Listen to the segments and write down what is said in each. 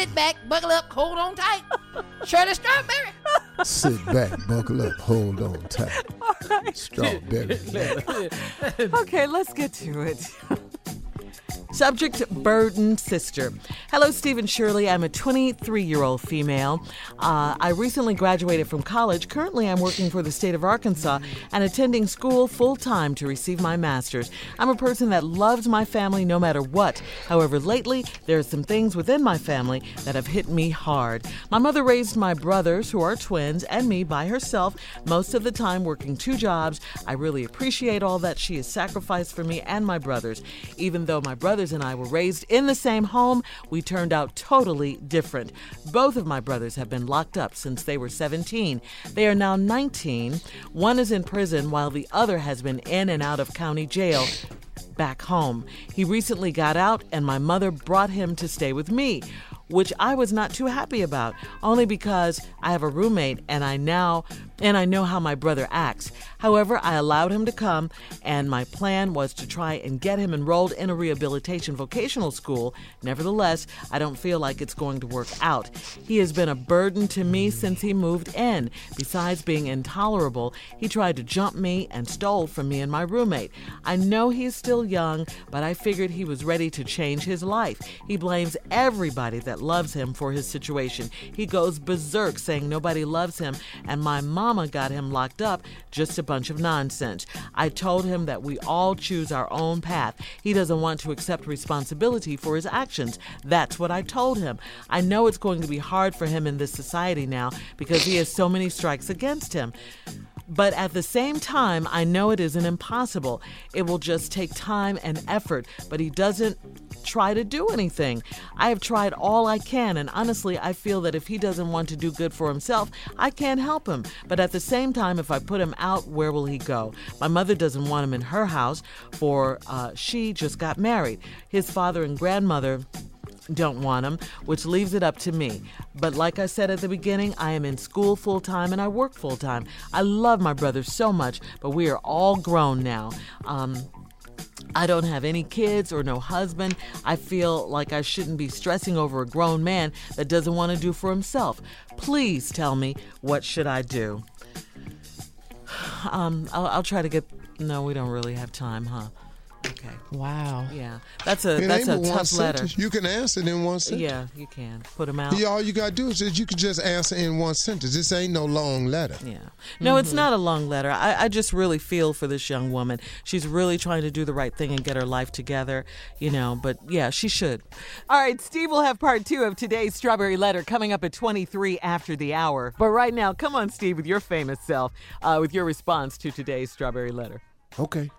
sit back, buckle up, hold on tight. Shirley Strawberry. Sit back, buckle up, hold on tight. Strawberry. okay, let's get to it. Subject Burden Sister. Hello, Steve and Shirley. I'm a 23 year old female. Uh, I recently graduated from college. Currently, I'm working for the state of Arkansas and attending school full time to receive my master's. I'm a person that loves my family no matter what. However, lately, there are some things within my family that have hit me hard. My mother raised my brothers, who are twins, and me by herself, most of the time working two jobs. I really appreciate all that she has sacrificed for me and my brothers. Even though my brothers and I were raised in the same home, we turned out totally different. Both of my brothers have been locked up since they were 17. They are now 19. One is in prison while the other has been in and out of county jail back home. He recently got out, and my mother brought him to stay with me, which I was not too happy about, only because I have a roommate and I now and I know how my brother acts. However, I allowed him to come, and my plan was to try and get him enrolled in a rehabilitation vocational school. Nevertheless, I don't feel like it's going to work out. He has been a burden to me since he moved in. Besides being intolerable, he tried to jump me and stole from me and my roommate. I know he's still young, but I figured he was ready to change his life. He blames everybody that loves him for his situation. He goes berserk saying nobody loves him, and my mama got him locked up, just a bunch of nonsense. I told him that we all choose our own path. He doesn't want to accept responsibility for his actions. That's what I told him. I know it's going to be hard for him in this society now because he has so many strikes against him. But at the same time, I know it isn't impossible. It will just take time and effort, but he doesn't try to do anything. I have tried all I can, and honestly, I feel that if he doesn't want to do good for himself, I can't help him. But at the same time, if I put him out, where will he go? My mother doesn't want him in her house, for uh, she just got married. His father and grandmother don't want him, which leaves it up to me. But like I said at the beginning, I am in school full time and I work full time. I love my brother so much, but we are all grown now. Um, I don't have any kids or no husband. I feel like I shouldn't be stressing over a grown man that doesn't want to do for himself. Please tell me what should I do? Um, I'll, I'll try to get. No, we don't really have time, huh? Okay. Wow. Yeah, that's a It that's a ain't but one tough letter. sentence. You can answer it in one sentence. Yeah, you can put them out. Yeah, all you gotta do is just, you can just answer in one sentence. This ain't no long letter. Yeah. No, it's not a long letter. I, I just really feel for this young woman. She's really trying to do the right thing and get her life together, you know, but yeah, she should. All right, Steve will have part two of today's Strawberry Letter coming up at 23 after the hour. But right now, come on, Steve, with your famous self, uh, with your response to today's Strawberry Letter. Okay.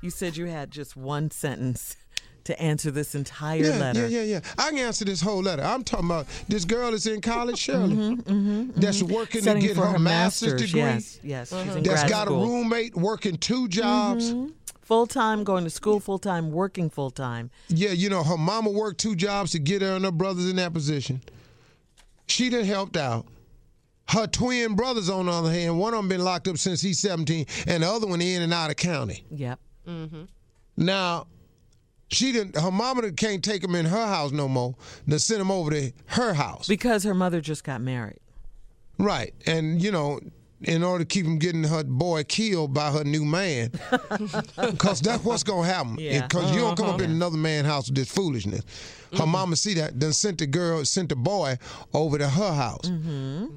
You said you had just one sentence to answer this entire Yeah, letter. yeah, yeah, yeah. I can answer this whole letter. I'm talking about this girl that's in college, mm-hmm, Shirley, mm-hmm, mm-hmm. that's working Mm-hmm, Studying to get her, her master's, degree. Yes, yes. She's in That's got school. a roommate working two jobs. Full time, going to school full time, working full time. Yeah, you know, her mama worked two jobs to get her and her brothers in that position. She done helped out. Her twin brothers, on the other hand, one of them been locked up since he's 17, and the other one in and out of county. Yep. Mm-hmm. Now, she didn't. Her mama can't take him in her house no more. To send him over to her house. Because her mother just got married. Right. And, you know, in order to keep him getting her boy killed by her new man. Because that's what's going to happen. Yeah. Because you don't come up in another man's house with this foolishness. Her mama see that, then sent the girl, sent the boy over to her house.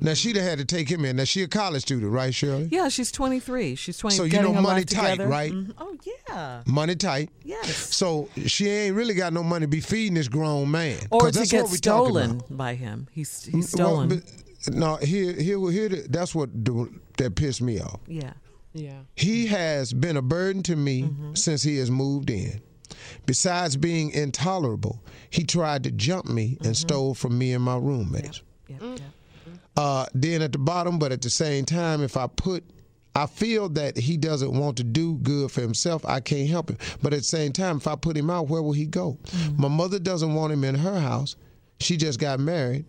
Now, she'd have had to take him in. Now, she a college student, right, Shirley? Yeah, she's 23. She's 20. So you know money tight, together. right? Mhm. Oh yeah. Money tight. Yes. So she ain't really got no money to be feeding this grown man. Or to that's get what stolen by him. He's he's stolen. but- no, here, here, here. That's what the, that pissed me off. yeah. Yeah. He has been a burden to me Mm-hmm. since he has moved in. Besides being intolerable, he tried to jump me Mm-hmm. and stole from me and my roommates. Yep. Yep. Uh, then at the bottom, but at the same time, if I put, I feel that he doesn't want to do good for himself. I can't help him. But at the same time, if I put him out, where will he go? Mm-hmm. My mother doesn't want him in her house. She just got married.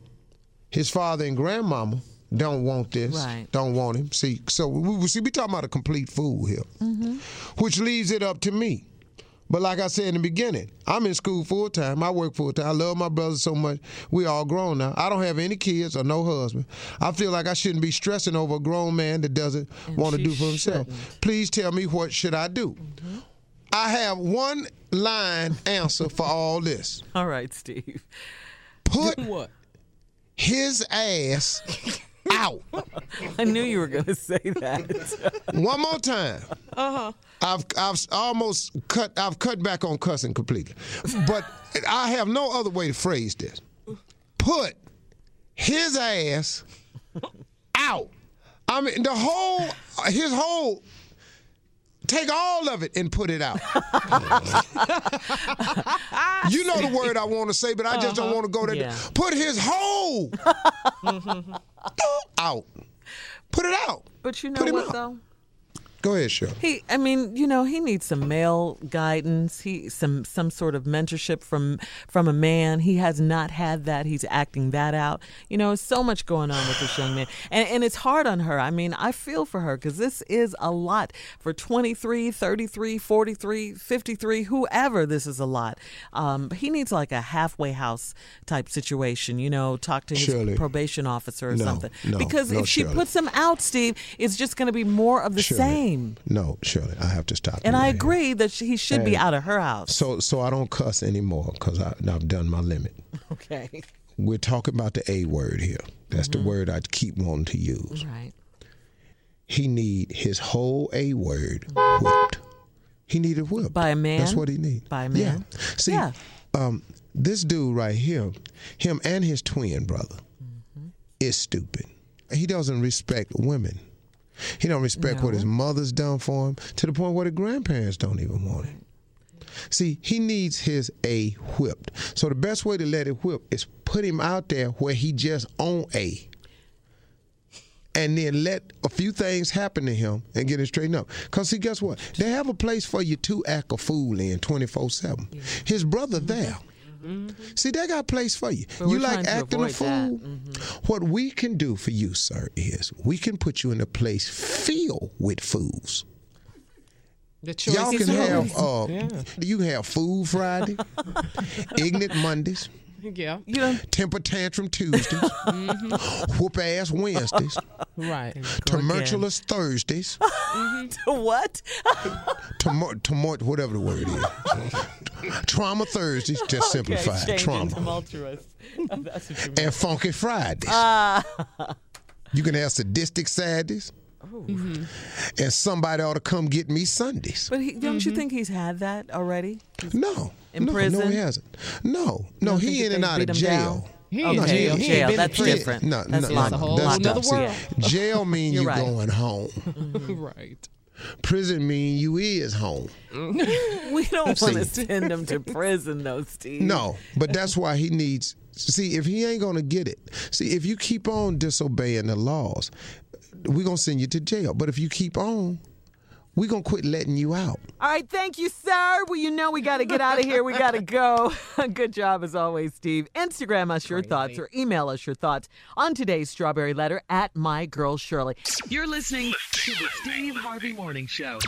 His father and grandmama don't want this. Right. Don't want him. See, so we, see we talking about a complete fool here, Mm-hmm. which leaves it up to me. But like I said in the beginning, I'm in school full time. I work full time. I love my brothers so much. We all grown now. I don't have any kids or no husband. I feel like I shouldn't be stressing over a grown man that doesn't want to do for himself. shouldn't. Please tell me what should I do? I have one line answer for all this. All right, Steve. Put What? His ass out. I knew you were going to say that. One more time. Uh-huh. I've I've almost cut I've cut back on cussing completely. But I have no other way to phrase this. Put his ass out. I mean the whole his whole Take all of it and put it out. know the word I want to say, but I just don't uh-huh. want to go there. Yeah. Put his whole out. Put it out. But you know Put what, though? Go ahead, Shirley. He, I mean, you know, he needs some male guidance. He some some sort of mentorship from from a man. He has not had that. He's acting that out. You know, so much going on with this young man, and and it's hard on her. I mean, I feel for her because this is a lot for 23, 33, 43, 53, whoever. This is a lot. Um, he needs like a halfway house type situation. You know, talk to his Shirley. probation officer or No, something. no, because no, if she puts him out, Steve, it's just going to be more of the Shirley. same. No, Shirley, I have to stop. And I right here. agree that she, he should be out of her house. So, so I don't cuss anymore because I've done my limit. Okay. We're talking about the A word here. That's Mm-hmm. the word I keep wanting to use. Right. He need his whole A word whipped. He needed whipped By a man? That's what he need. By a man? Yeah. See, Yeah. um, this dude right here, him and his twin brother, Mm-hmm. is stupid. He doesn't respect women. He don't respect what his mother's done for him to the point where the grandparents don't even want him. See, he needs his A whipped. So the best way to let it whip is put him out there where he just on A. And then let a few things happen to him and get it straightened up. Because, see, guess what? They have a place for you to act a fool in 24 7. His brother there. See, they got a place for you. But you like acting a fool? What we can do for you, sir, is we can put you in a place filled with fools. The Y'all can have uh, yeah. you can have Food Friday, Ignorant Mondays, yeah, You know, Temper Tantrum Tuesdays, mm-hmm. Whoop Ass Wednesdays, right. Tumultuous Thursdays, mm-hmm. what? tumor, tumor, whatever the word is, Trauma Thursdays, just simplified, okay, change trauma, tumultuous. That's what you mean. and Funky Fridays. Ah. you can have Sadistic Saturdays, mm-hmm. and somebody ought to come get me Sundays. But he, don't you think he's had that already? No, In no, no, he hasn't. No, no, he in and out of jail. down? He Okay, in No, jail. He jail. That's to different. No, That's no, a no, a whole that's nother not- see, world. Jail mean You're right. going home. right. Prison mean you is home. We don't want to send him to prison, though, Steve. No, but that's why he needs. See, if he ain't gonna get it, see, if you keep on disobeying the laws, we gonna send you to jail. But if you keep on, we gonna quit letting you out. All right, thank you, sir. Well, you know we got to get out of here. We got to go. Good job as always, Steve. Instagram us your thoughts or email us your thoughts on today's Strawberry Letter at My Girl Shirley. You're listening to the Steve Harvey Morning Show.